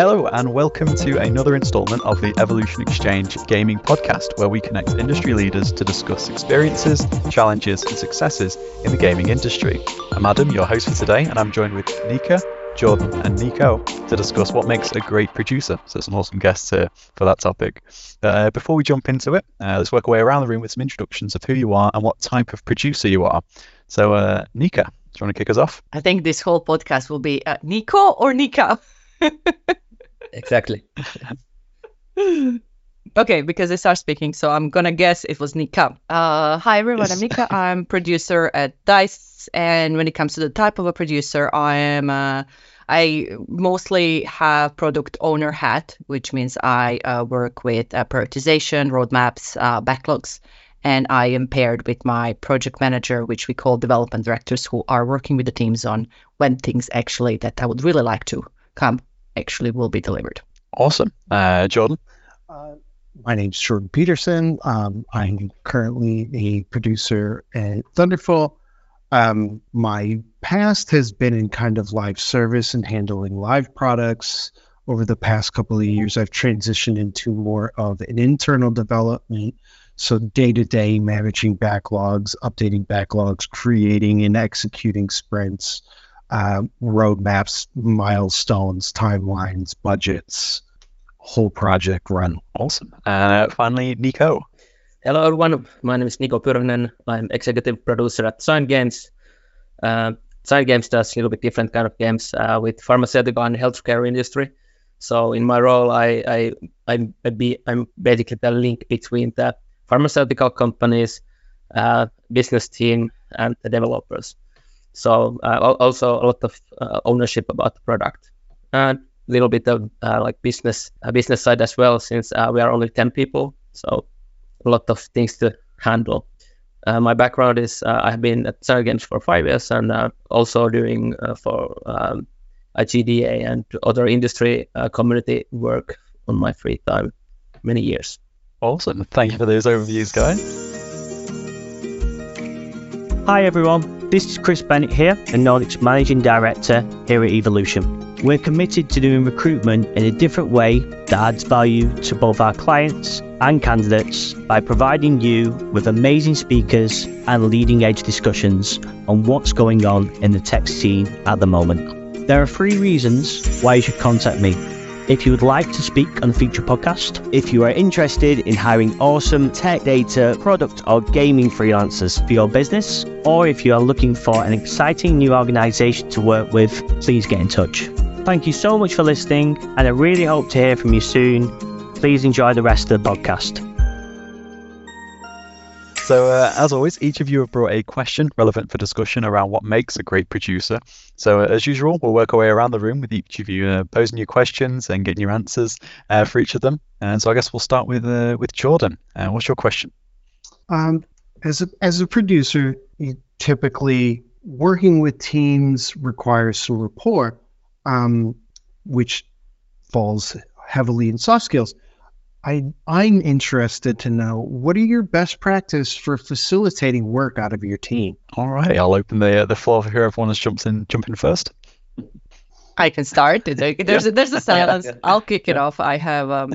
Hello, and welcome to another installment of the Evolution Exchange Gaming Podcast, where we connect industry leaders to discuss experiences, challenges, and successes in the gaming industry. I'm Adam, your host for today, and I'm joined with Nika, Jordan, and Niko to discuss what makes a great producer. So, some awesome guests here for that topic. Uh, before we jump into it, uh, let's work our way around the room with some introductions of who you are and what type of producer you are. So, uh, Nika, do you want to kick us off? I think this whole podcast will be uh, Niko or Nika. exactly. okay, because they start speaking, so I'm gonna guess it was Nika. Uh, hi everyone, I'm Nika. I'm producer at Dice, and when it comes to the type of a producer, I am. Uh, I mostly have product owner hat, which means I uh, work with uh, prioritization, roadmaps, uh, backlogs, and I am paired with my project manager, which we call development directors, who are working with the teams on when things actually that I would really like to come actually will be delivered. Awesome. Uh, Jordan? Uh, my name's Jordan Petersen. Um, I'm currently a producer at Thunderful. Um, my past has been in kind of live service and handling live products. Over the past couple of years, I've transitioned into more of an internal development. So, day to day managing backlogs, updating backlogs, creating and executing sprints, uh, roadmaps, milestones, timelines, budgets, whole project run. Awesome. And uh, finally, Niko. Hello, everyone. My name is Niko Pyrhönen. I'm executive producer at Psyon Games. Uh, Psyon Games does a little bit different kind of games uh, with pharmaceutical and healthcare industry. So in my role, I I I'm, be, I'm basically the link between the pharmaceutical companies, uh, business team, and the developers. So uh, also a lot of uh, ownership about the product and a little bit of uh, like business business side as well, since we are only ten people. So a lot of things to handle. Uh, my background is uh, I have been at Games for five years and uh, also doing for um, GDA and other industry community work on my free time many years. Awesome. Thank you for those overviews, guys. Hi, everyone. This is Chris Bennett here, the Nordics Managing Director here at Evolution. We're committed to doing recruitment in a different way that adds value to both our clients and candidates by providing you with amazing speakers and leading edge discussions on what's going on in the tech scene at the moment. There are three reasons why you should contact me. If you would like to speak on a future podcast, if you are interested in hiring awesome tech data, product, or gaming freelancers for your business, or if you are looking for an exciting new organization to work with, please get in touch. Thank you so much for listening, and I really hope to hear from you soon. Please enjoy the rest of the podcast. So, uh, as always, each of you have brought a question relevant for discussion around what makes a great producer. So, uh, as usual, we'll work our way around the room with each of you uh, posing your questions and getting your answers uh, for each of them. And so, I guess we'll start with uh, with Jordan. Uh, what's your question? Um, as a as a producer, typically working with teams requires some rapport um, which falls heavily in soft skills. I, I'm interested to know what are your best practice for facilitating work out of your team. All right, I'll open the the floor for here. Everyone is jumps in, jump in first. I can start. There's a, there's a silence. I'll kick it off. I have um,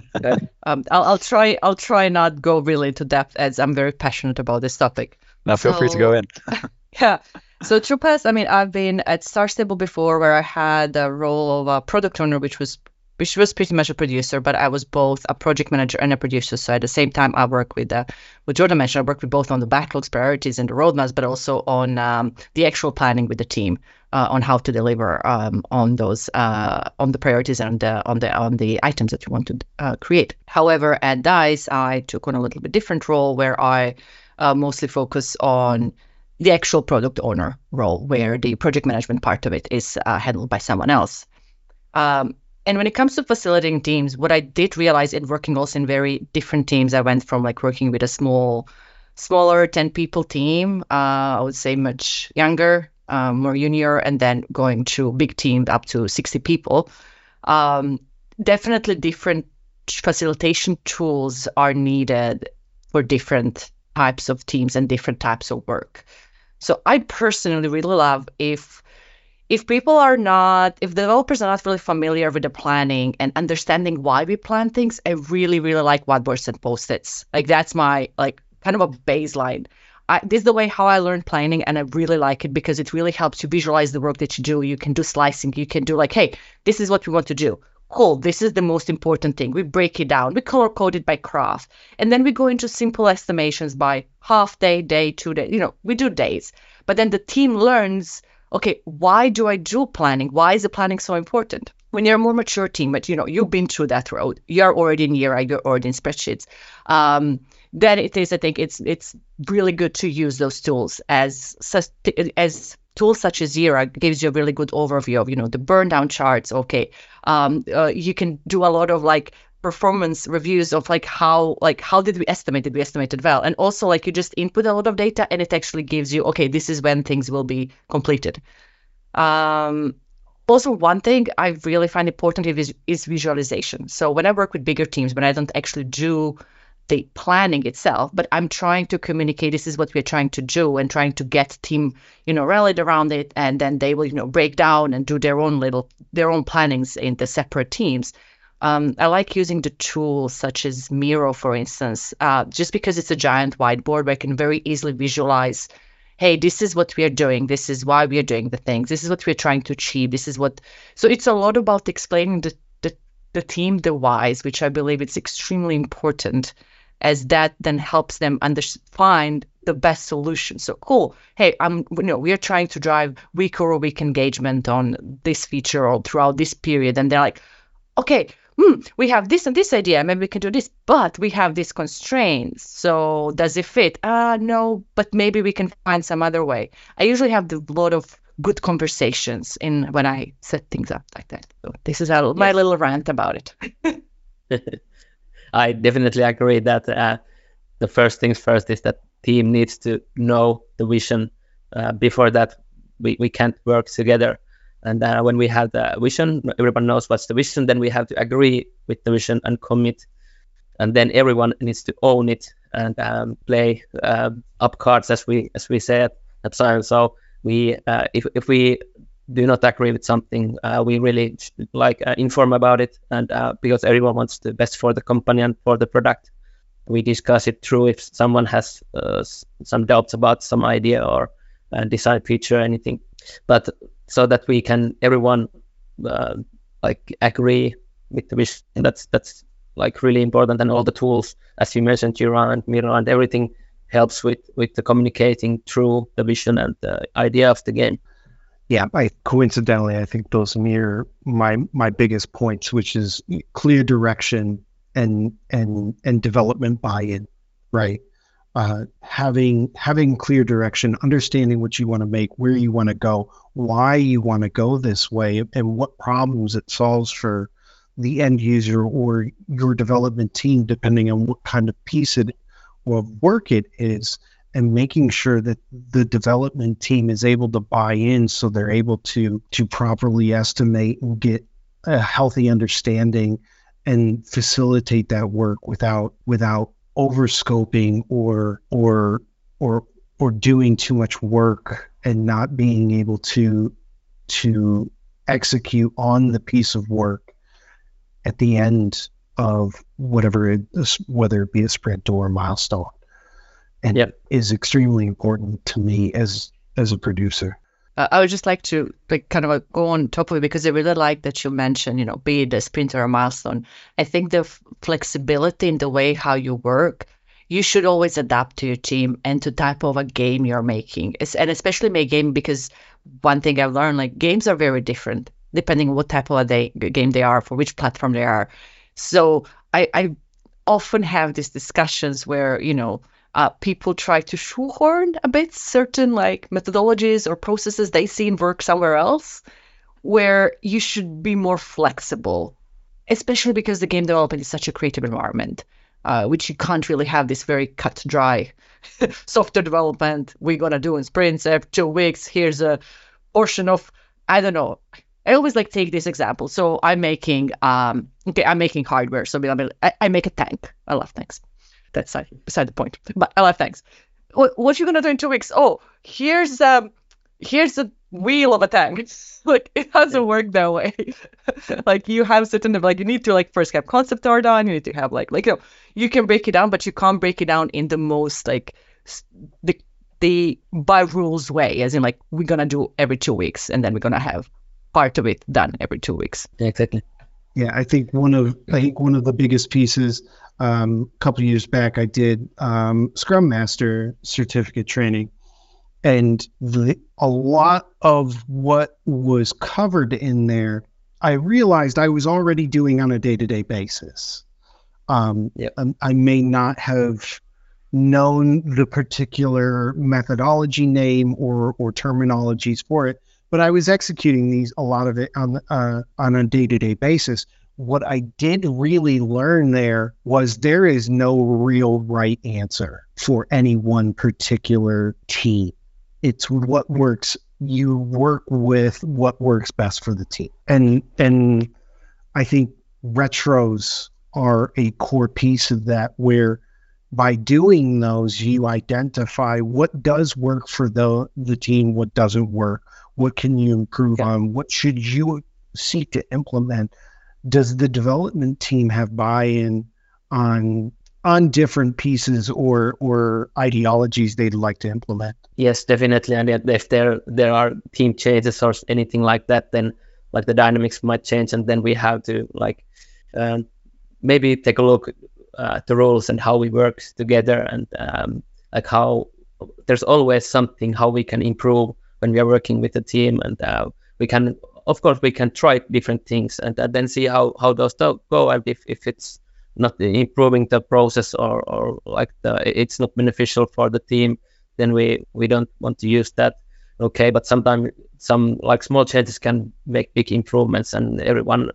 um I'll, I'll try I'll try not go really into depth as I'm very passionate about this topic. Now feel so, free to go in. yeah. So TruePass, I mean, I've been at Star Stable before where I had the role of a product owner, which was which was pretty much a producer, but I was both a project manager and a producer. So at the same time, I work with, uh, what Jordan mentioned, I work with both on the backlogs, priorities, and the roadmaps, but also on um, the actual planning with the team uh, on how to deliver um, on those, uh, on the priorities and uh, on the on the items that you want to uh, create. However, at Dice, I took on a little bit different role where I uh, mostly focus on the actual product owner role, where the project management part of it is uh, handled by someone else. Um, and when it comes to facilitating teams, what I did realize in working also in very different teams, I went from like working with a small, smaller 10 people team, uh, I would say much younger, um, more junior, and then going to big teams up to 60 people. Um, definitely different facilitation tools are needed for different types of teams and different types of work. So I personally really love if if people are not, if developers are not really familiar with the planning and understanding why we plan things, I really, really like whiteboards and post-its. Like that's my like kind of a baseline. I, this is the way how I learned planning, and I really like it because it really helps you visualize the work that you do. You can do slicing. You can do like, hey, this is what we want to do. Cool. This is the most important thing. We break it down. We color code it by craft, and then we go into simple estimations by half day, day, two day. You know, we do days, but then the team learns. Okay, why do I do planning? Why is the planning so important? when you're a more mature team, but you know you've been through that road, you're already in Jira, you're already in spreadsheets. Um, then it is, I think, it's it's really good to use those tools as as tools such as Jira gives you a really good overview of you know the burn down charts. Okay, um, uh, you can do a lot of like performance reviews of like how like how did we estimate? Did we estimate it well? And also like you just input a lot of data and it actually gives you okay this is when things will be completed. Um also one thing i really find important is, is visualization. So when i work with bigger teams when i don't actually do the planning itself, but I'm trying to communicate this is what we're trying to do and trying to get team, you know, rallied around it and then they will, you know, break down and do their own little their own plannings in the separate teams. Um, I like using the tools such as Miro, for instance, uh, just because it's a giant whiteboard where I can very easily visualize, hey, this is what we are doing. This is why we are doing the things. This is what we're trying to achieve. This is what. So it's a lot about explaining the the, the team the whys, which I believe it's extremely important as that then helps them under- find the best solution. So cool. Hey, I'm you know we are trying to drive week over week engagement on this feature or throughout this period, and they're like, okay, hmm, we have this and this idea, maybe we can do this, but we have these constraints. So does it fit? Uh no, but maybe we can find some other way. I usually have a lot of good conversations in when I set things up like that. So this is a, my little rant about it. I definitely agree that uh, the first things first is that team needs to know the vision. Uh, before that, we, we can't work together. And uh, when we have the vision, everyone knows what's the vision. Then we have to agree with the vision and commit. And then everyone needs to own it and um, play uh, up cards, as we as we said at Psyon. So we, uh, if if we do not agree with something, uh, we really like uh, inform about it, and uh, because everyone wants the best for the company and for the product, we discuss it through. If someone has some doubts about some idea or design feature, or anything, but so that we can everyone uh, like agree with the vision. That's that's like really important, and all the tools, as you mentioned, Jira and Miro and everything helps with with the communicating through the vision and the idea of the game yeah, I coincidentally I think those mirror my my biggest points, which is clear direction and and and development buy-in, right? Uh, having having clear direction, understanding what you want to make, where you want to go, why you want to go this way, and what problems it solves for the end user or your development team, depending on what kind of piece it of work it is and making sure that the development team is able to buy in so they're able to to properly estimate and get a healthy understanding and facilitate that work without without overscoping or or or or doing too much work and not being able to to execute on the piece of work at the end of whatever it is, whether it be a sprint or a milestone and yep. is extremely important to me as as a producer. Uh, I would just like to like kind of go on top of it because I really like that you mentioned, you know, be it a sprint or a milestone. I think the f- flexibility in the way how you work, you should always adapt to your team and to type of a game you're making. It's, and especially make game because one thing I've learned, like games are very different depending on what type of a day, game they are, for which platform they are. So I, I often have these discussions where, you know, uh, people try to shoehorn a bit certain like methodologies or processes they see in work somewhere else where you should be more flexible especially because the game development is such a creative environment uh, which you can't really have this very cut dry software development we're going to do in sprints every two weeks here's a portion of i don't know I always like take this example. So I'm making um okay, I'm making hardware. So I, I make a tank. I love tanks that's beside the point. But I love thanks. What, what you gonna do in two weeks? Oh, here's um, here's the wheel of a tank. like it doesn't work that way. like you have certain like you need to like first have concept art done. You need to have like like you know you can break it down, but you can't break it down in the most like the the by rules way, as in like we're gonna do every two weeks and then we're gonna have part of it done every two weeks. Yeah, exactly. Yeah, I think one of I think one of the biggest pieces. Um, a couple years back, I did um, Scrum Master certificate training, and the, a lot of what was covered in there, I realized I was already doing on a day-to-day basis. Um, Yep. um, I may not have known the particular methodology name or or terminologies for it, but I was executing these a lot of it on uh, on a day to day basis. What I did really learn there was there is no real right answer for any one particular team. It's what works. You work with what works best for the team, and and I think retros are a core piece of that where by doing those you identify what does work for the the team what doesn't work what can you improve Yeah. on what should you seek to implement does the development team have buy-in on on different pieces or or ideologies they'd like to implement Yes, definitely. And if there there are team changes or anything like that, then like the dynamics might change, and then we have to like um, maybe take a look uh, at the rules and how we work together, and um, like how there's always something how we can improve when we are working with the team, and uh, we can of course we can try different things and uh, then see how how those go, and if if it's not improving the process or or like the it's not beneficial for the team then we we don't want to use that. Okay but sometimes some like small changes can make big improvements and everyone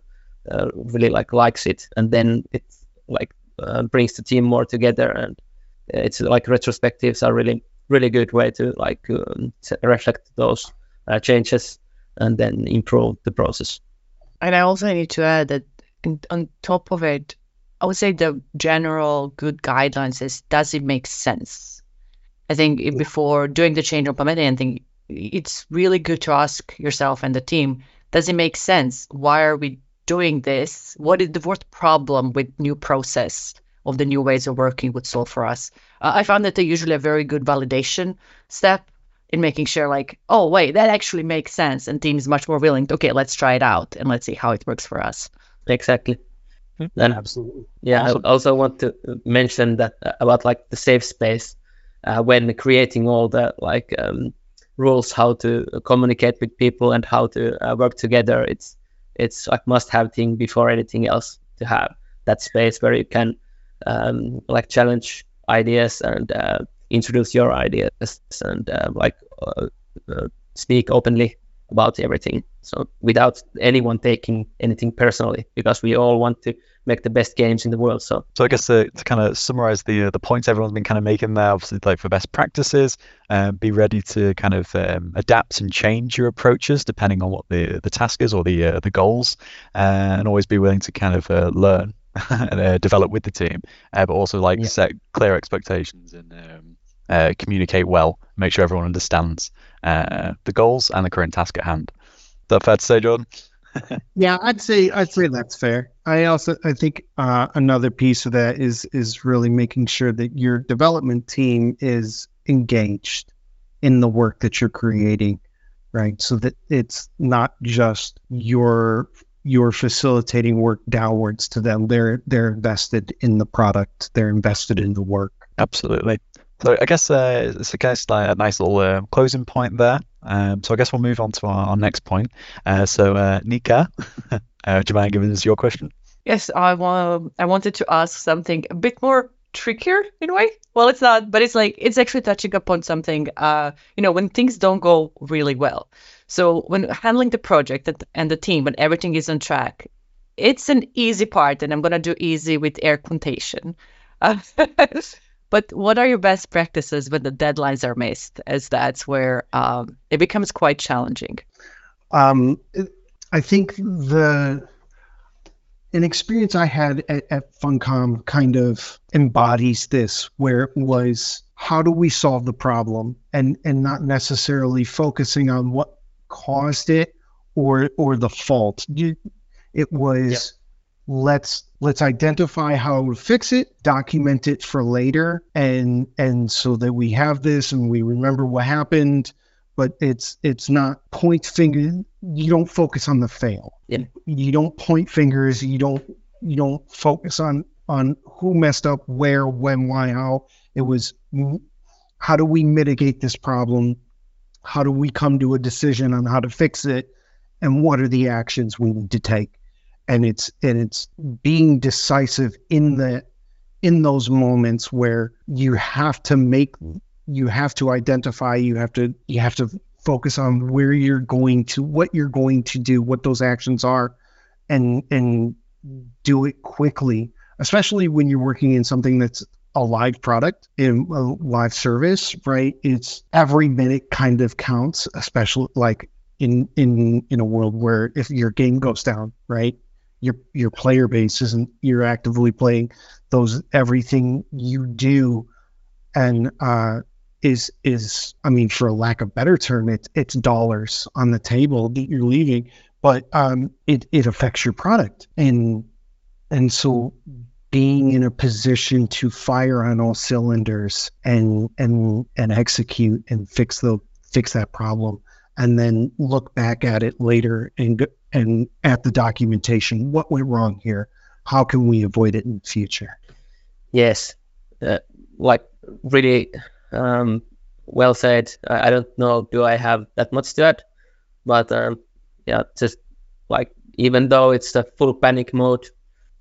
uh, really like likes it. And then it like uh, brings the team more together and it's like retrospectives are really really good way to like um, to reflect those uh, changes and then improve the process And I also need to add that in, on top of it, I would say the general good guidelines is does it make sense? I think before doing the change or implementing anything, it's really good to ask yourself and the team, does it make sense? Why are we doing this? What is the worst problem with new process of the new ways of working would solve for us? Uh, I found that they're usually a very good validation step in making sure like, oh wait, that actually makes sense and team is much more willing to okay, let's try it out and let's see how it works for us. exactly and absolutely Yeah, Awesome. I also want to mention that uh, about like the safe space uh, when creating all the like um, rules how to communicate with people and how to uh, work together. It's it's like must have thing before anything else to have that space where you can um, like challenge ideas and uh, introduce your ideas and uh, like uh, uh, speak openly about everything. So without anyone taking anything personally, because we all want to make the best games in the world. So So I guess to, kind of summarize the uh, the points everyone's been kind of making there, obviously like for best practices, um, be ready to kind of um, adapt and change your approaches depending on what the the task is or the uh, the goals, uh, and always be willing to kind of uh, learn and uh, develop with the team, uh, but also like Yeah. set clear expectations and um, uh, communicate well, make sure everyone understands uh, the goals and the current task at hand. Is that fair to say, Jordan? Yeah, I'd say I'd say that's fair. I also I think uh, another piece of that is is really making sure that your development team is engaged in the work that you're creating, right? So that it's not just your you're facilitating work downwards to them. They're they're invested in the product. They're invested in the work. Absolutely. So I guess uh, it's a guess like a nice little uh, closing point there. Um, so I guess we'll move on to our, our next point. Uh, so uh, Nika, uh, do you mind giving us your question? Yes, I want. I wanted to ask something a bit more trickier in a way. Well, it's not, but it's like it's actually touching upon something. Uh, you know, when things don't go really well. So when handling the project and, the team, when everything is on track, it's an easy part, and I'm gonna do easy with air quotation. Uh, but what are your best practices when the deadlines are missed? As that's where um, it becomes quite challenging. Um, I think the an experience I had at, at Funcom kind of embodies this, where it was how do we solve the problem and and not necessarily focusing on what caused it or or the fault. You, it was yep. let's let's identify how to fix it, document it for later, and and so that we have this and we remember what happened. But it's it's not point finger. You don't focus on the fail. Yeah. You don't point fingers. You don't you don't focus on on who messed up, where, when, why, how. It was how do we mitigate this problem? How do we come to a decision on how to fix it? And what are the actions we need to take? And it's and it's being decisive in the in those moments where you have to make you have to identify, you have to you have to focus on where you're going to what you're going to do, what those actions are, and and do it quickly, especially when you're working in something that's a live product in a live service, right? It's every minute kind of counts, especially like in in in a world where if your game goes down, right? Your your player base isn't you're actively playing those everything you do and uh is is I mean for a lack of better term it's it's dollars on the table that you're leaving but um it it affects your product and and so being in a position to fire on all cylinders and and and execute and fix the fix that problem and then look back at it later and and at the documentation what went wrong here? How can we avoid it in the future? Yes. Uh, like really um, well said. I, I, don't know do i have that much to add? But um, yeah just like even though it's the full panic mode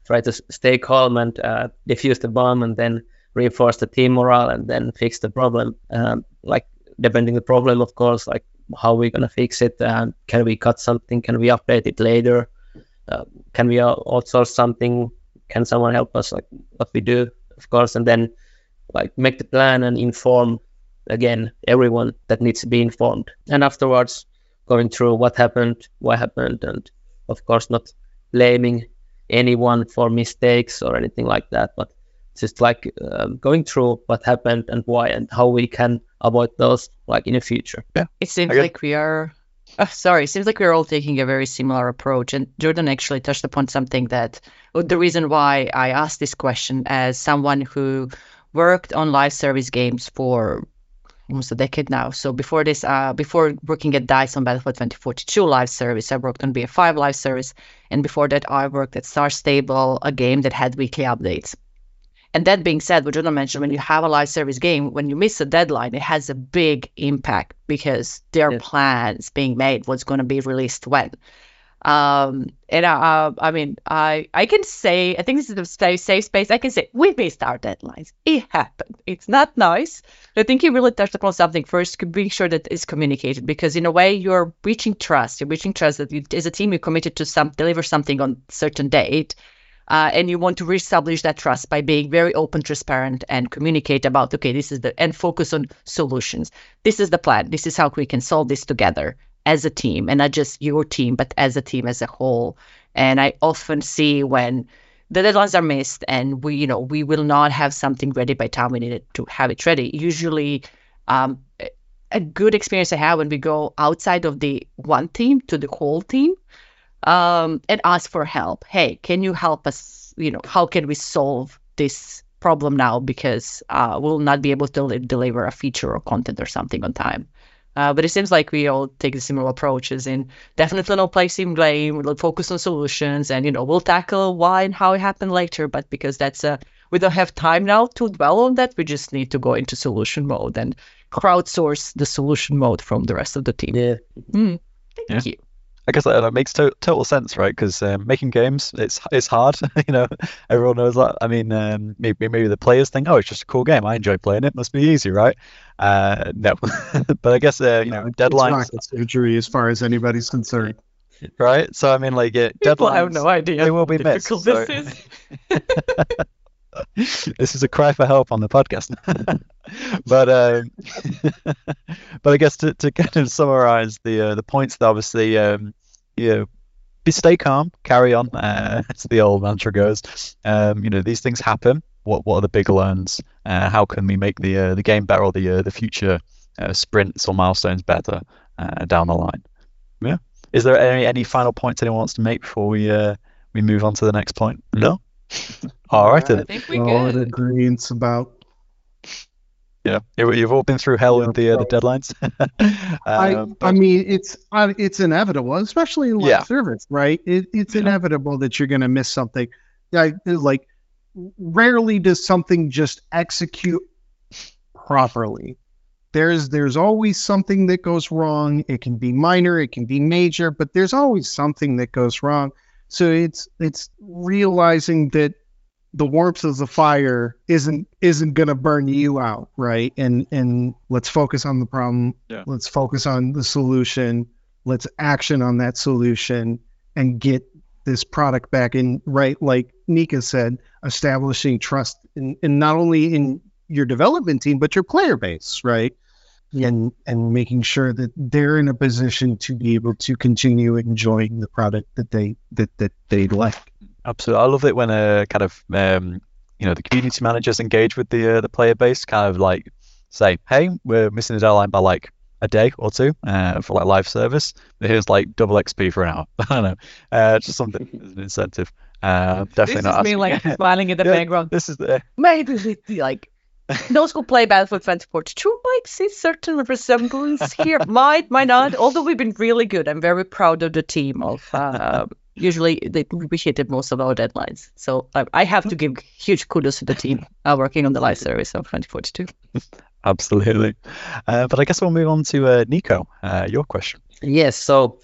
try to stay calm and uh, defuse the bomb and then reinforce the team morale and then fix the problem. Um, like depending the problem, of course, like how we're gonna fix it. Uh, can we cut something? Can we update it later? Uh, can we outsource something? Can someone help us? Like what we do, of course, and then like make the plan and inform again everyone that needs to be informed. And afterwards, going through what happened, why happened, and of course not blaming anyone for mistakes or anything like that, but just like uh, going through what happened and why and how we can avoid those like in the future. Yeah, it seems like we are. Oh, sorry, it seems like we're all taking a very similar approach. And Jordan actually touched upon something that the reason why I asked this question as someone who worked on live service games for almost a decade now. So before this, uh, before working at Dice on Battlefield 2042 live service, I worked on BF5 live service, and before that, I worked at Star Stable, a game that had weekly updates. And that being said, what Jonah mentioned, when you have a live service game, when you miss a deadline, it has a big impact because there are yeah. plans being made what's going to be released when. Um, and uh, I mean, I I can say I think this is a safe, space. I can say we missed our deadlines. It happened. It's not nice. I think you really touched upon something first. Being sure that it's communicated because in a way you're reaching trust. You're reaching trust that you, as a team you committed to some deliver something on certain date. Uh, and you want to reestablish that trust by being very open, transparent, and communicate about okay, this is the and focus on solutions. This is the plan. This is how we can solve this together as a team and not just your team, but as a team as a whole. And I often see when the deadlines are missed and we, you know, we will not have something ready by time we need to have it ready. Usually, um, a good experience I have when we go outside of the one team to the whole team um, and ask for help. Hey, can you help us? You know, how can we solve this problem now? Because uh, we'll not be able to deliver a feature or content or something on time. Uh, but it seems like we all take the similar approaches in definitely not placing blame, we'll focus on solutions, and you know we'll tackle why and how it happened later. But because that's a we don't have time now to dwell on that, we just need to go into solution mode and crowdsource the solution mode from the rest of the team. Yeah. Mm, thank yeah. you. I guess that, that makes to- total sense, right? Because um, making games, it's it's hard. you know, everyone knows that. I mean, um, maybe maybe the players think, oh, it's just a cool game. I enjoy playing it. Must be easy, right? Uh, no, but I guess uh, you know, deadlines. It's surgery as far as anybody's concerned. Right. So I mean, like, it, deadlines. I have no idea. They will be missed. So. This is. this is a cry for help on the podcast. but um, but I guess to, to kind of summarize the uh, the points that obviously um, you know, be stay calm, carry on, uh, as the old mantra goes. Um, you know, these things happen. what what are the big learns? Uh, how can we make the uh, the game better or the uh, the future uh, sprints or milestones better uh, down the line? Yeah. Is there any any final points anyone wants to make before we uh, we move on to the next point? No. All right I then. think we all good. agreements about. Yeah, you- you've all been through hell with the uh, the deadlines. I, Um, I but- mean, it's uh, it's inevitable, especially in live Yeah. service, right? It, it's Yeah. inevitable that you're going to miss something. I, like, rarely does something just execute properly. There's there's always something that goes wrong. It can be minor, it can be major, but there's always something that goes wrong. So it's it's realizing that the warmth of the fire isn't isn't going to burn you out, right? And and let's focus on the problem. Yeah. Let's focus on the solution. Let's action on that solution and get this product back in right like Nika said, establishing trust in, in not only in your development team but your player base, right? And and making sure that they're in a position to be able to continue enjoying the product that they that that they like. Absolutely, I love it when uh, kind of um, you know the community managers engage with the uh, the player base, kind of like say, hey, we're missing the deadline by like a day or two uh, for like live service. But here's like double XP for an hour. I don't know, uh, just something as an incentive. Uh, definitely This not is me asking- like smiling in the Yeah. background. This is the Maybe with the, like those who play Battlefield 2042 might see certain resemblance here. might, might not. Although we've been really good. I'm very proud of the team. Of uh, usually they we hit most of our deadlines. So I, I have to give huge kudos to the team uh, working on the live service of 2042. absolutely. Uh, but I guess we'll move on to uh, Niko. Uh, your question. Yes. So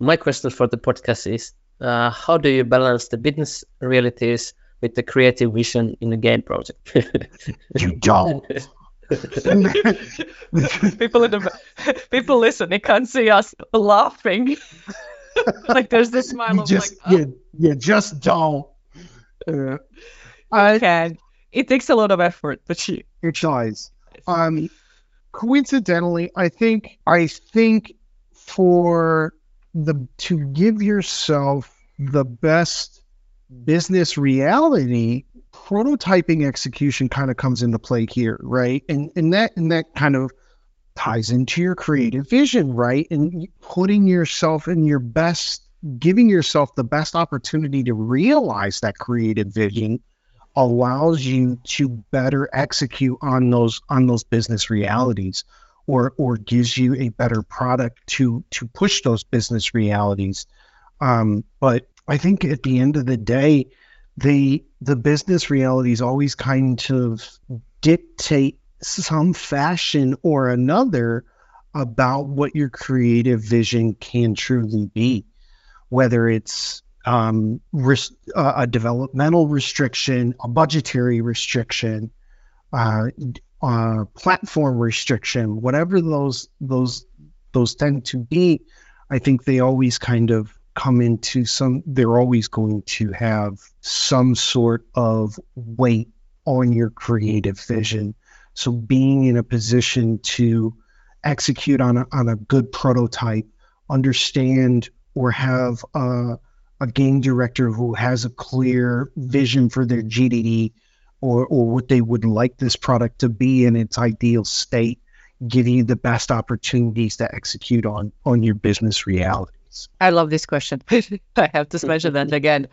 my question for the podcast is, uh, how do you balance the business realities with the creative vision in a game project? You don't. people in the people listen. They can't see us laughing. like there's this smile you of just like, oh, you, you just don't. Uh, I can. It takes a lot of effort, but she. your choice. Um, coincidentally, I think I think for the to give yourself the best business reality, prototyping execution kind of comes into play here, right? And and that and that kind of ties into your creative vision, right? And putting yourself in your best, giving yourself the best opportunity to realize that creative vision allows you to better execute on those on those business realities or or gives you a better product to to push those business realities um, but i think at the end of the day the the business realities always kind of dictate some fashion or another about what your creative vision can truly be whether it's um, res- uh, a developmental restriction, a budgetary restriction, uh, uh, platform restriction, whatever those those those tend to be, I think they always kind of come into some. They're always going to have some sort of weight on your creative vision. So being in a position to execute on a, on a good prototype, understand or have a a game director who has a clear vision for their GDD or, or what they would like this product to be in its ideal state, give you the best opportunities to execute on on your business realities. I love this question. I have to mention that again.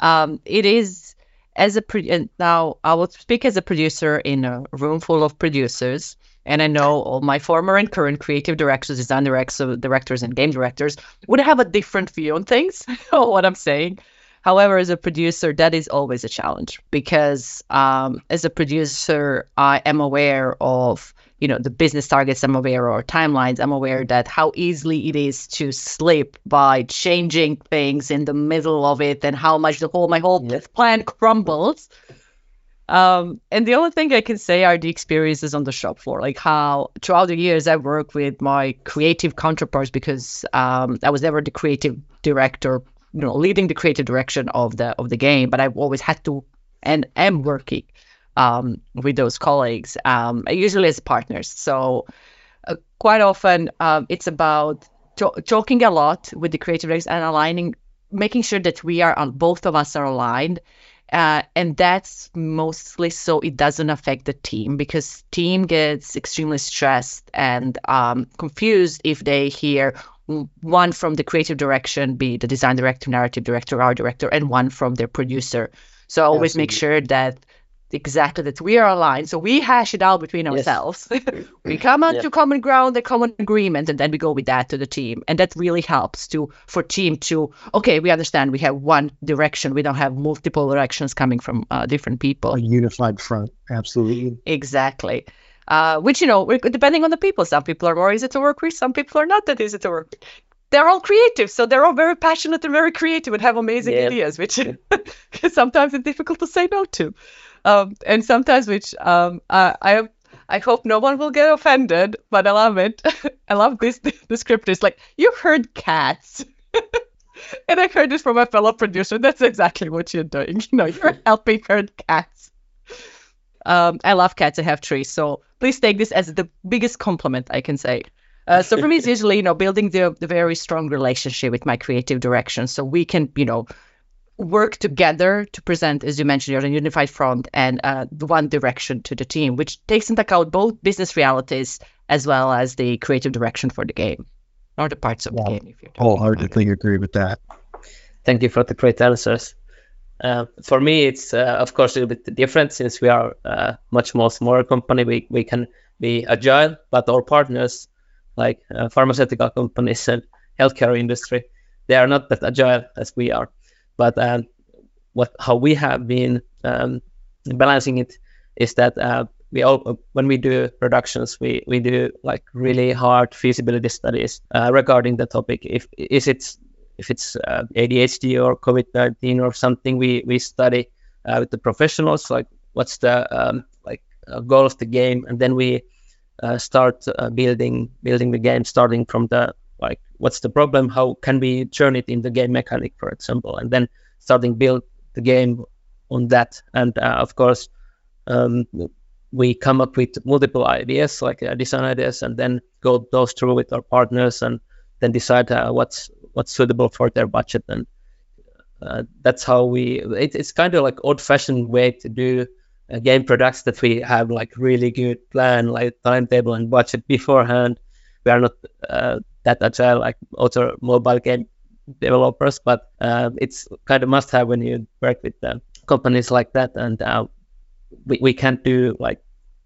Um, it is as a pro- now I will speak as a producer in a room full of producers, and I know all my former and current creative directors, design directors, directors, and game directors would have a different view on things. what I'm saying. However, as a producer, that is always a challenge because um, as a producer, I am aware of you know the business targets i'm aware or timelines i'm aware that how easily it is to slip by changing things in the middle of it and how much the whole my whole Yes. plan crumbles um, and the only thing i can say are the experiences on the shop floor like how throughout the years i worked with my creative counterparts because um, i was never the creative director you know leading the creative direction of the of the game but i've always had to and am working um, with those colleagues, um, usually as partners. So uh, quite often um, it's about to- talking a lot with the creative directors and aligning, making sure that we are on both of us are aligned Uh, and that's mostly so it doesn't affect the team because team gets extremely stressed and um, confused if they hear one from the creative direction, be the design director, narrative director, art director, and one from their producer. So I always Absolutely. make sure that exactly that we are aligned. So we hash it out between ourselves. Yes. we come on yeah. to common ground, a common agreement, and then we go with that to the team. And that really helps to for team to okay, we understand we have one direction. We don't have multiple directions coming from uh, different people. A unified front, absolutely. Exactly. Uh, which you know, depending on the people, some people are more easy to work with, some people are not that easy to work with they're all creative, so they're all very passionate and very creative and have amazing ideas, which sometimes it's difficult to say no to um, and sometimes which um, I, I I hope no one will get offended, but I love it. I love this descriptor. It's like you herd cats. and I heard this from my fellow producer. That's exactly what you're doing. You know, you're helping herd cats. Um, I love cats. I have three. So please take this as the biggest compliment I can say. Uh, so for me, it's usually, you know, building the, the very strong relationship with my creative direction so we can, you know, work together to present, as you mentioned, your unified front and uh, one direction to the team, which takes into account both business realities as well as the creative direction for the game, or the parts of yeah. the game. If you're wholeheartedly agree with that. Thank you for the great answers. Uh, for me, it's uh, of course a little bit different since we are uh, much more smaller company. We we can be agile, but our partners, like uh, pharmaceutical companies and healthcare industry, they are not that agile as we are. But um, what how we have been um, balancing it is that uh, we all when we do productions we we do like really hard feasibility studies regarding the topic if is it if it's uh, ADHD or COVID-19 or something we we study uh, with the professionals like what's the um, like uh, goal of the game? And then we uh, start building building the game starting from the like what's the problem? How can we turn it in the game mechanic for example? And then starting build the game on that. And uh, of course um, we come up with multiple ideas like uh, design ideas and then go those through with our partners and then decide uh, what's what's suitable for their budget and uh, that's how we it, it's kind of like old fashioned way to do uh, game products that we have like really good plan like timetable and budget beforehand we are not uh, that agile like other mobile game developers, but uh, it's kind of must have when you work with uh, companies like that. And uh, we, we can't do like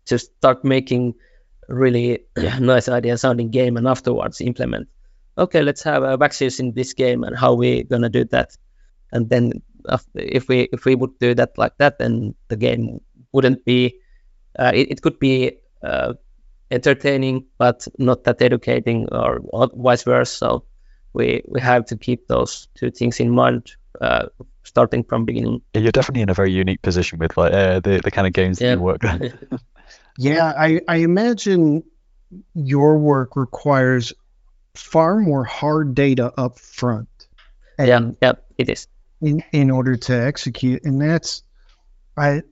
just start making really nice idea sounding game and afterwards implement. Okay, let's have a vaccines in this game and how we're gonna do that. And then if we if we would do that like that, then the game wouldn't be. Uh, it, it could be uh, entertaining but not that educating or, or vice versa so we we have to keep those two things in mind uh, starting from beginning yeah, you're definitely in a very unique position with like uh, the, the kind of games yeah. that you work on yeah I, I imagine your work requires far more hard data up front. Yeah yeah it is. in, in order to execute and that's i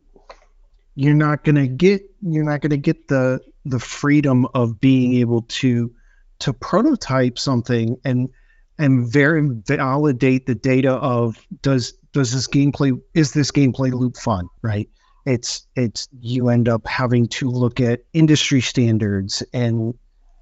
you're not going to get you're not to get the the freedom of being able to to prototype something and and very validate the data of does does this gameplay is this gameplay loop fun right? It's it's you end up having to look at industry standards and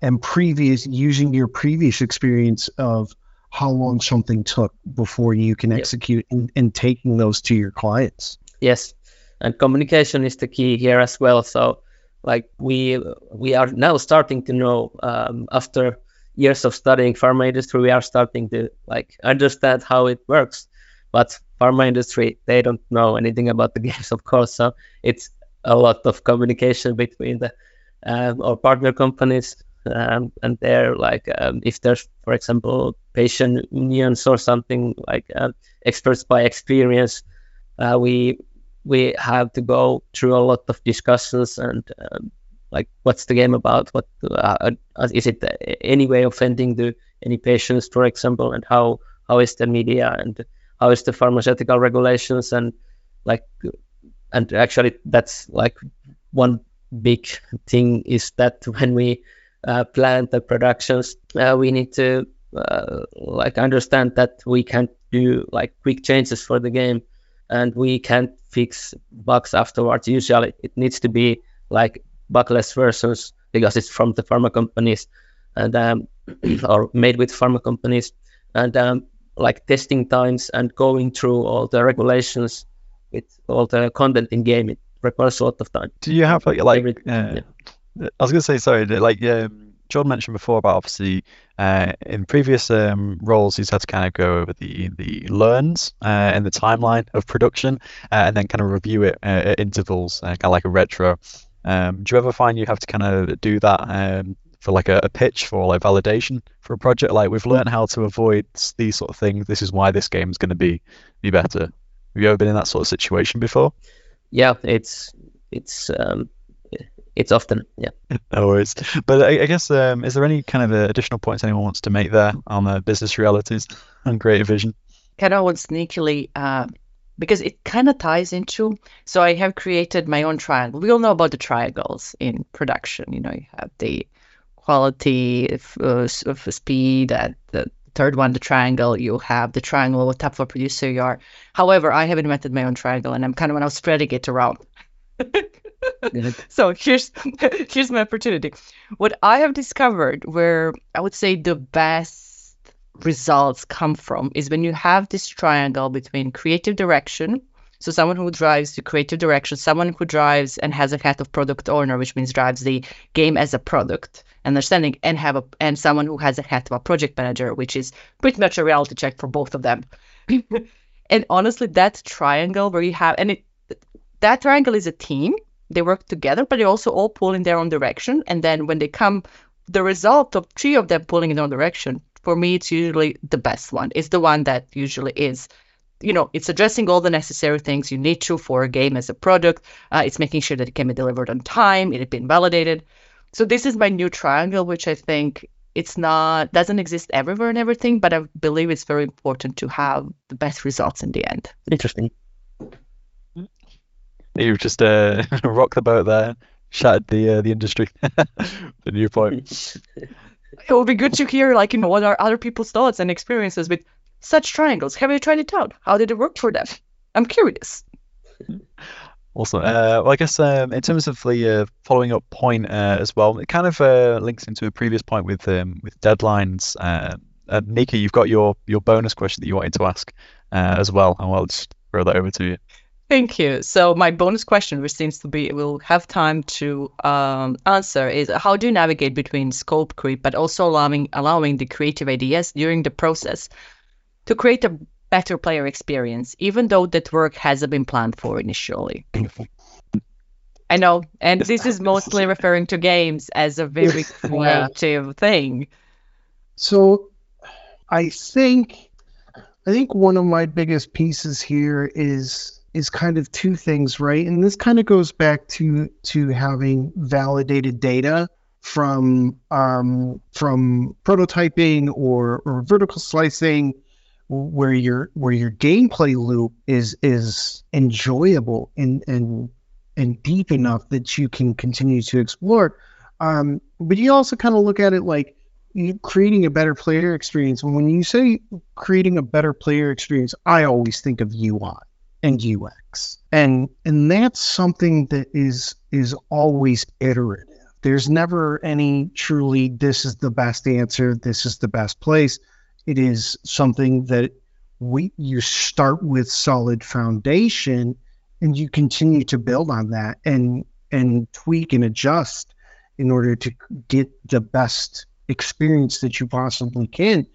and previous using your previous experience of how long something took before you can execute yep. and, and taking those to your clients. Yes and communication is the key here as well. So like we we are now starting to know um, after years of studying pharma industry we are starting to like understand how it works. But pharma industry they don't know anything about the games of course. So it's a lot of communication between the um, our partner companies um, and they're like um, if there's for example patient unions or something like uh, experts by experience uh, we we have to go through a lot of discussions and um, like what's the game about? What uh, uh, is it any way offending to any patients for example? And how how is the media and how is the pharmaceutical regulations? And like and actually that's like one big thing is that when we uh, plan the productions uh, we need to uh, like understand that we can't do like quick changes for the game and we can't fix bugs afterwards. Usually, it needs to be like bugless versions because it's from the pharma companies and um, or made with pharma companies and um, like testing times and going through all the regulations with all the content in game. It requires a lot of time. Do you have like like? uh, yeah. I was gonna say sorry. Like um, mentioned before about obviously uh, in previous um, roles he's had to kind of go over the the learns uh, and the timeline of production uh, and then kind of review it uh, at intervals, uh, kind of like a retro. Um, do you ever find you have to kind of do that um, for like a, a, pitch for like validation for a project? Like we've learned how to avoid these sort of things. This is why this game is going to be be better. Have you ever been in that sort of situation before? Yeah, it's it's um, it's often yeah. no worries. But I, I guess um, is there any kind of uh, additional points anyone wants to make there on the business realities and creative vision? Kind of want sneakily. Uh, because it kind of ties into so i have created my own triangle we all know about the triangles in production you know you have the quality of, uh, of speed at the third one the triangle you have the triangle what type of producer you are however i have invented my own triangle and i'm kind of now spreading it around so here's here's my opportunity. What I have discovered where I would say the best results come from is when you have this triangle between creative direction, so someone who drives the creative direction, someone who drives and has a hat of product owner, which means drives the game as a product, understanding, and have a and someone who has a hat of a project manager, which is pretty much a reality check for both of them. and honestly, that triangle where you have and it that triangle is a team. They work together, but they also all pull in their own direction. And then when they come, the result of three of them pulling in their own direction, for me, it's usually the best one. It's the one that usually is you know, it's addressing all the necessary things you need to for a game as a product. Uh, it's making sure that it can be delivered on time. It has been validated. So this is my new triangle, which I think it's not doesn't exist everywhere and everything, but I believe it's very important to have the best results in the end. Interesting. You've just uh, rocked the boat there, shattered the uh, the industry. the new point. It would be good to hear, like, you know, what are other people's thoughts and experiences with such triangles. Have you tried it out? How did it work for them? I'm curious. Awesome. Uh, well, I guess um, in terms of the uh, following up point uh, as well, it kind of uh, links into a previous point with um, with deadlines. Uh, Nika, you've got your your bonus question that you wanted to ask uh, as well, and I'll just throw that over to you. Thank you. So my bonus question, which seems to be we'll have time to um, answer, is how do you navigate between scope creep, but also allowing allowing the creative ideas during the process to create a better player experience, even though that work hasn't been planned for initially. I know, and this is mostly referring to games as a very creative thing. So, I think, I think one of my biggest pieces here is is kind of two things, right? And this kind of goes back to to having validated data from um, from prototyping or, or vertical slicing, where your where your gameplay loop is is enjoyable and and and deep enough that you can continue to explore. Um, but you also kind of look at it like creating a better player experience. When you say creating a better player experience, I always think of UI and UX. And and that's something that is is always iterative. There's never any truly this is the best answer, this is the best place. It is something that we you start with solid foundation and you continue to build on that and and tweak and adjust in order to get the best experience that you possibly can.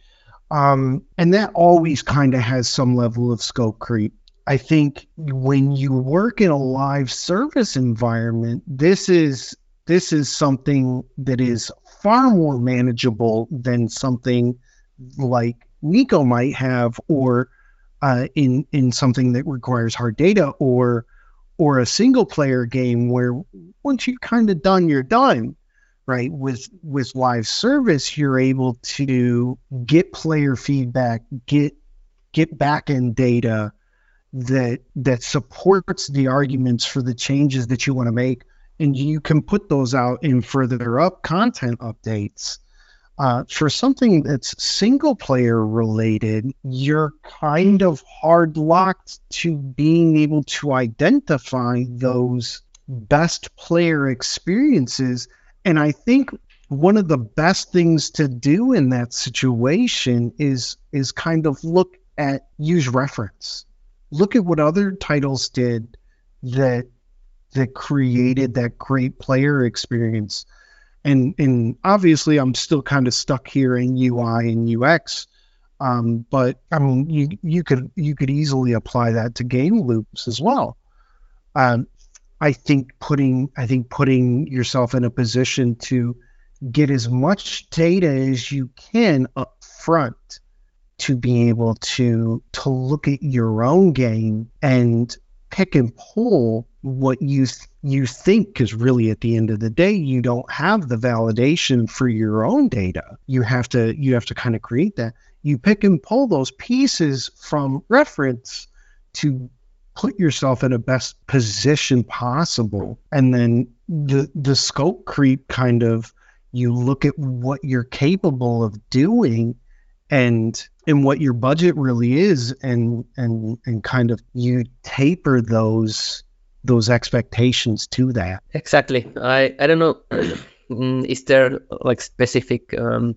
Um, and that always kind of has some level of scope creep I think when you work in a live service environment, this is this is something that is far more manageable than something like Niko might have, or uh, in in something that requires hard data, or or a single player game where once you're kind of done, you're done. Right with with live service, you're able to get player feedback, get get back end data that that supports the arguments for the changes that you want to make and you can put those out in further up content updates Uh, for something that's single player related, you're kind of hard locked to being able to identify those best player experiences. And I think one of the best things to do in that situation is is kind of look at use reference. Look at what other titles did that that created that great player experience. And and obviously I'm still kind of stuck here in UI and UX. Um, but I mean you you could you could easily apply that to game loops as well. Um, I think putting I think putting yourself in a position to get as much data as you can up front to be able to to look at your own game and pick and pull what you you think because really at the end of the day you don't have the validation for your own data. You have to you have to kind of create that. You pick and pull those pieces from reference to put yourself in a best position possible. And then the the scope creep kind of you look at what you're capable of doing and and what your budget really is and and and kind of you taper those those expectations to that. Exactly. I i don't know mm, is there like specific um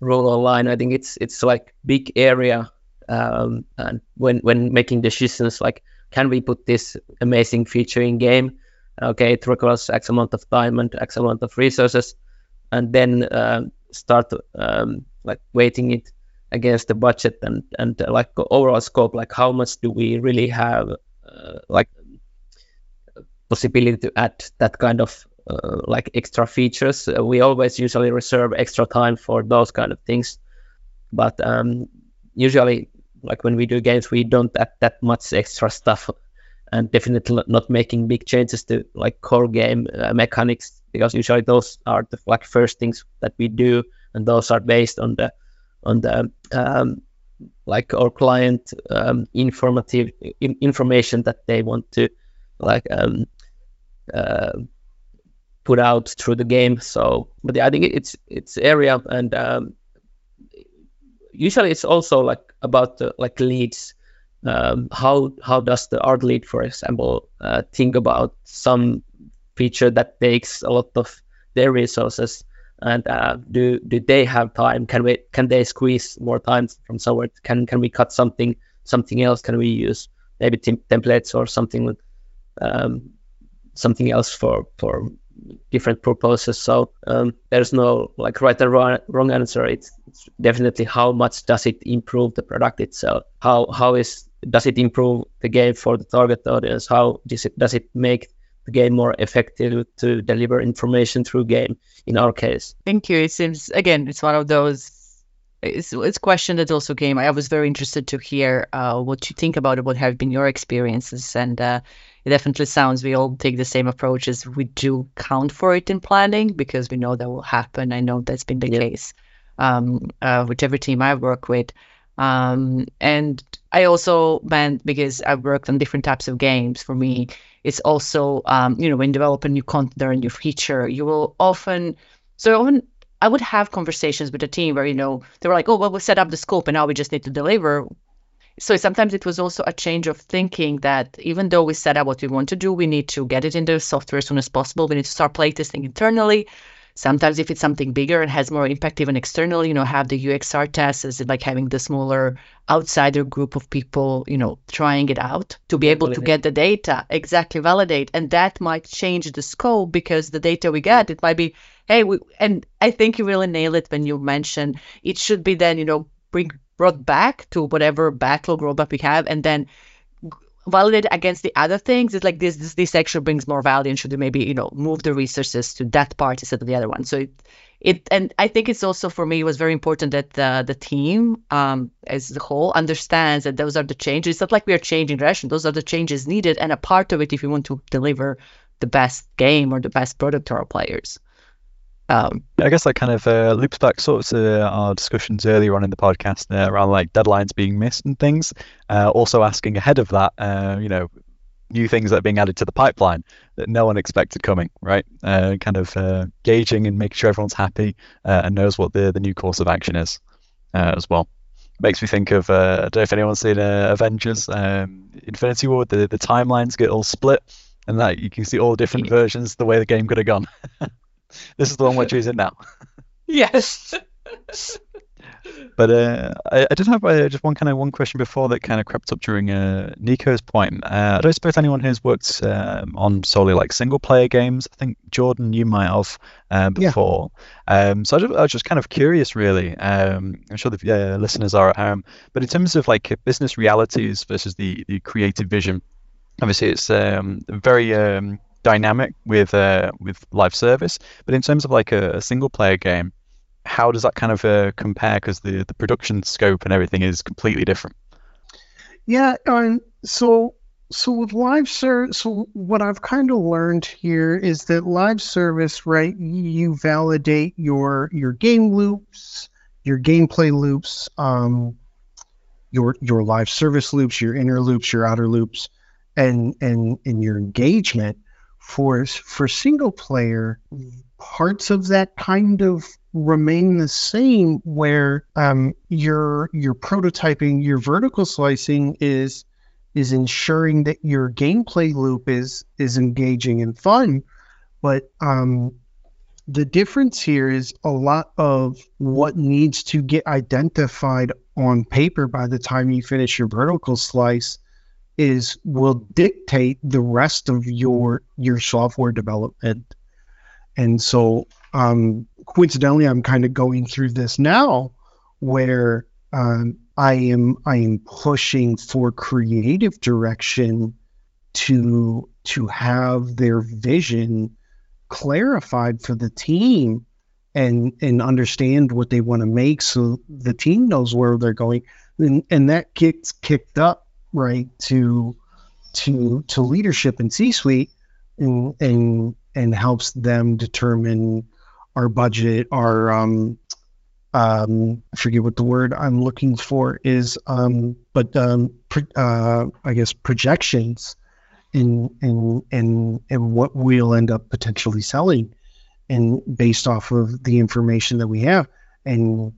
role online i think it's it's like big area um and when when making decisions like can we put this amazing feature in game? Okay it requires x amount of time and x amount of resources and then uh, start um, like waiting it against the budget and and uh, like overall scope like how much do we really have uh, like possibility to add that kind of uh, like extra features? Uh, we always usually reserve extra time for those kind of things. But um, usually like when we do games we don't add that much extra stuff and definitely not making big changes to like core game uh, mechanics because usually those are the like first things that we do and those are based on the on the um, like our client um, informative in, information that they want to like um, uh, put out through the game. So but yeah, i think it's it's area and um, usually it's also like about the, like leads. Um, how how does the art lead for example uh, think about some feature that takes a lot of their resources and uh, do do they have time? Can we can they squeeze more time from somewhere? Can can we cut something something else? Can we use maybe tem- templates or something um, something else for for different purposes? So um, there's no like right or wrong, wrong answer. It's, it's definitely how much does it improve the product itself? How how is does it improve the game for the target audience? How does it does it make the game more effective to deliver information through game in our case. Thank you. It seems again it's one of those it's, it's a question that also came. I was very interested to hear uh, what you think about it what have been your experiences and uh, it definitely sounds we all take the same approach as we do count for it in planning because we know that will happen. I know that's been the yeah. case um, uh, with every team i work with. Um, and I also meant because I've worked on different types of games. For me, it's also um, you know when developing new content or a new feature, you will often so often I would have conversations with a team where you know they were like, oh well, we set up the scope and now we just need to deliver. So sometimes it was also a change of thinking that even though we set up what we want to do, we need to get it into the software as soon as possible. We need to start playtesting internally. Sometimes if it's something bigger and has more impact even externally, you know, have the UXR test as like having the smaller outsider group of people, you know, trying it out to be able validate. to get the data, exactly validate. And that might change the scope because the data we get, it might be, hey, we, and I think you really nail it when you mention it should be then, you know, bring brought back to whatever backlog roadmap we have and then validate against the other things. It's like this, this this actually brings more value and should maybe you know move the resources to that part instead of the other one. So it, it and i think it's also for me it was very important that the, the team um, as a whole understands that those are the changes. It's not like we are changing direction. Those are the changes needed. And a part of it if you want to deliver the best game or the best product to our players um, I guess that kind of uh, loops back sort of to our discussions earlier on in the podcast uh, around like deadlines being missed and things. Uh, also asking ahead of that, uh, you know, new things that are being added to the pipeline that no one expected coming, right? Uh, kind of uh, gauging and making sure everyone's happy uh, and knows what the, the new course of action is uh, as well. Makes me think of, uh, I don't know if anyone's seen uh, Avengers, um, Infinity War, the, the timelines get all split and that you can see all the different versions the way the game could have gone. this is the one we're choosing now. Yes. But uh, I, I, did have uh, just one kind of one question before that kind of crept up during uh, Niko's point. Uh, I don't suppose anyone who's worked um, on solely like single player games. I think Jordan, you might have uh, before. Yeah. Um, so I, just, I, was just kind of curious, really. Um, I'm sure the uh, listeners are at home, but in terms of like business realities versus the the creative vision, obviously it's um, very um, dynamic with with live service. But in terms of like a, a single player game how does that kind of uh, compare? Because the the production scope and everything is completely different. Yeah, so so with live service, so what I've kind of learned here is that live service, right? You validate your your game loops, your gameplay loops, um, your your live service loops, your inner loops, your outer loops, and and and your engagement. For for single player, parts of that kind of remain the same where um, your your prototyping your vertical slicing is is ensuring that your gameplay loop is is engaging and fun. But um, the difference here is a lot of what needs to get identified on paper by the time you finish your vertical slice is will dictate the rest of your your software development. And so um, coincidentally, I'm kind of going through this now where um, I am I am pushing for creative direction to to have their vision clarified for the team and and understand what they want to make so the team knows where they're going. And, and that gets kicked up right to to to leadership and C-suite and and and helps them determine our budget, our um, um, I forget what the word I'm looking for is, um, but um, pro- uh, I guess projections in in in in what we'll end up potentially selling, and based off of the information that we have, and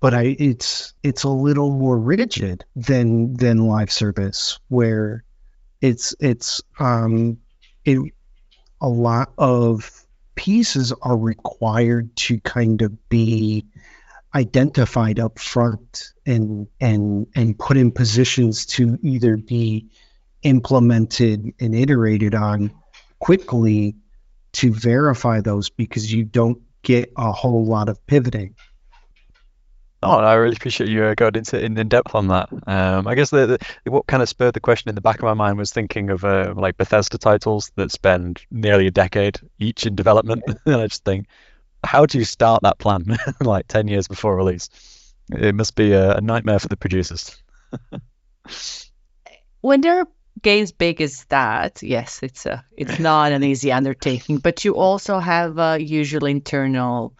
but I it's it's a little more rigid than than live service where it's it's um it a lot of pieces are required to kind of be identified up front and and and put in positions to either be implemented and iterated on quickly to verify those because you don't get a whole lot of pivoting Oh, I really appreciate you uh, going into in, in depth on that. Um, I guess the, the, what kind of spurred the question in the back of my mind was thinking of uh, like Bethesda titles that spend nearly a decade each in development, and I just think, how do you start that plan like ten years before release? It must be a, a nightmare for the producers. when there are games big as that, yes, it's a it's not an easy undertaking, but you also have uh, usual internal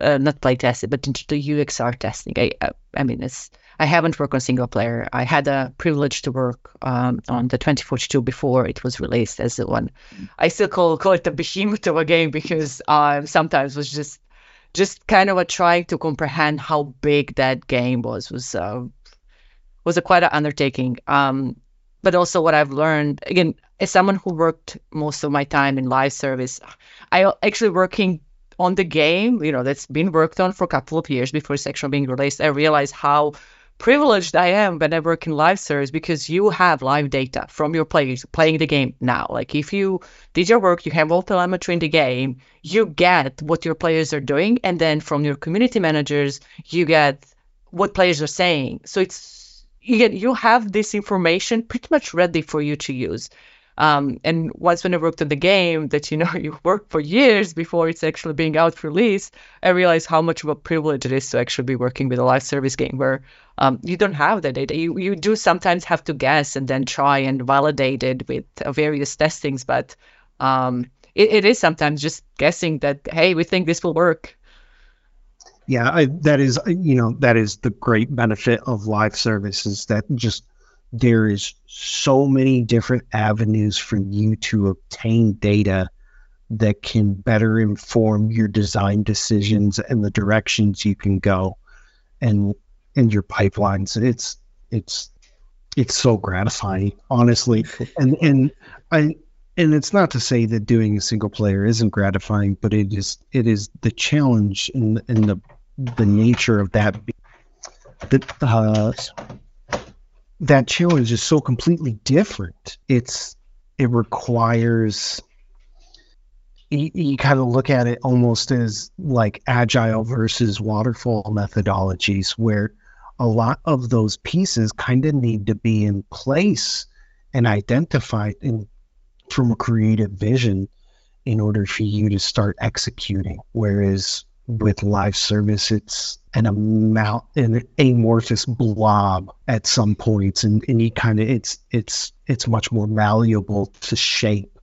uh, not play tested, but into the UXR testing. I, I, I mean, it's I haven't worked on single player. I had a privilege to work um, on the 2042 before it was released as the one. I still call call it the behemoth of a game because um, sometimes was just just kind of a trying to comprehend how big that game was was uh, was a quite an undertaking. Um, but also what I've learned again as someone who worked most of my time in live service, I actually working on the game, you know, that's been worked on for a couple of years before it's actually being released, I realized how privileged I am when I work in live service because you have live data from your players playing the game now. Like if you did your work, you have all telemetry in the game, you get what your players are doing, and then from your community managers, you get what players are saying. So it's you get you have this information pretty much ready for you to use. Um, and once when I worked on the game that you know you work for years before it's actually being out released, I realized how much of a privilege it is to actually be working with a live service game where um, you don't have the data. You you do sometimes have to guess and then try and validate it with uh, various testings, but um, it, it is sometimes just guessing that hey, we think this will work. Yeah, I, that is you know that is the great benefit of live services that just there is so many different avenues for you to obtain data that can better inform your design decisions and the directions you can go and in your pipelines. It's it's it's so gratifying honestly. And and i and it's not to say that doing a single player isn't gratifying but it is it is the challenge and the the nature of that. That uh, that challenge is so completely different. It's it requires you, you kind of look at it almost as like agile versus waterfall methodologies where a lot of those pieces kind of need to be in place and identified in from a creative vision in order for you to start executing whereas with live service it's an amount an amorphous blob at some points and, and you kind of it's it's it's much more malleable to shape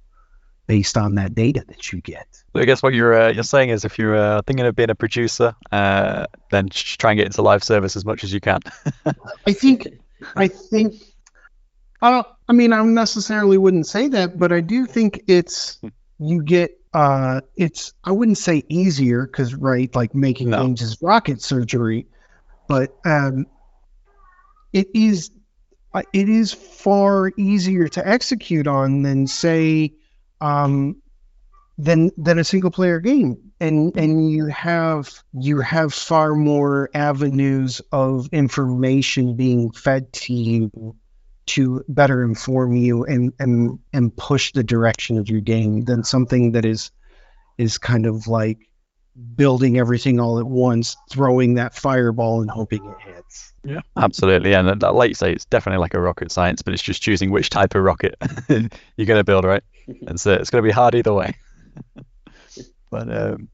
based on that data that you get. I guess what you're uh, you're saying is if you're uh, thinking of being a producer uh, then try and get into live service as much as you can. I think i think i don't i mean i necessarily wouldn't say that but i do think it's you get uh, it's I wouldn't say easier because right, like making no. games is rocket surgery, but um, it is uh, it is far easier to execute on than say um, than than a single player game, and and you have you have far more avenues of information being fed to you to better inform you and and and push the direction of your game than something that is is kind of like building everything all at once, throwing that fireball and hoping it hits. Yeah, absolutely. And like you say, it's definitely like a rocket science, but it's just choosing which type of rocket you're going to build, right? And so it's going to be hard either way. but um,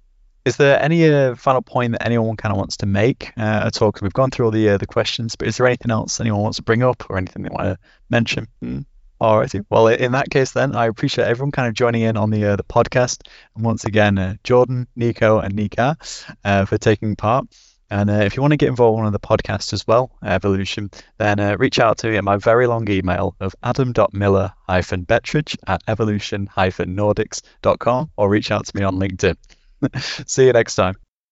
is there any uh, final point that anyone kind of wants to make uh, at all? Because we've gone through all the uh, the questions, but is there anything else anyone wants to bring up or anything they want to mention? Mm. All righty. Well, in that case, then I appreciate everyone kind of joining in on the uh, the podcast, and once again, uh, Jordan, Niko, and Nika uh, for taking part. And uh, if you want to get involved in the podcast as well, Evolution, then uh, reach out to me at my very long email of adam.miller-bettridge at evolution-nordics.com or reach out to me on LinkedIn. See you next time.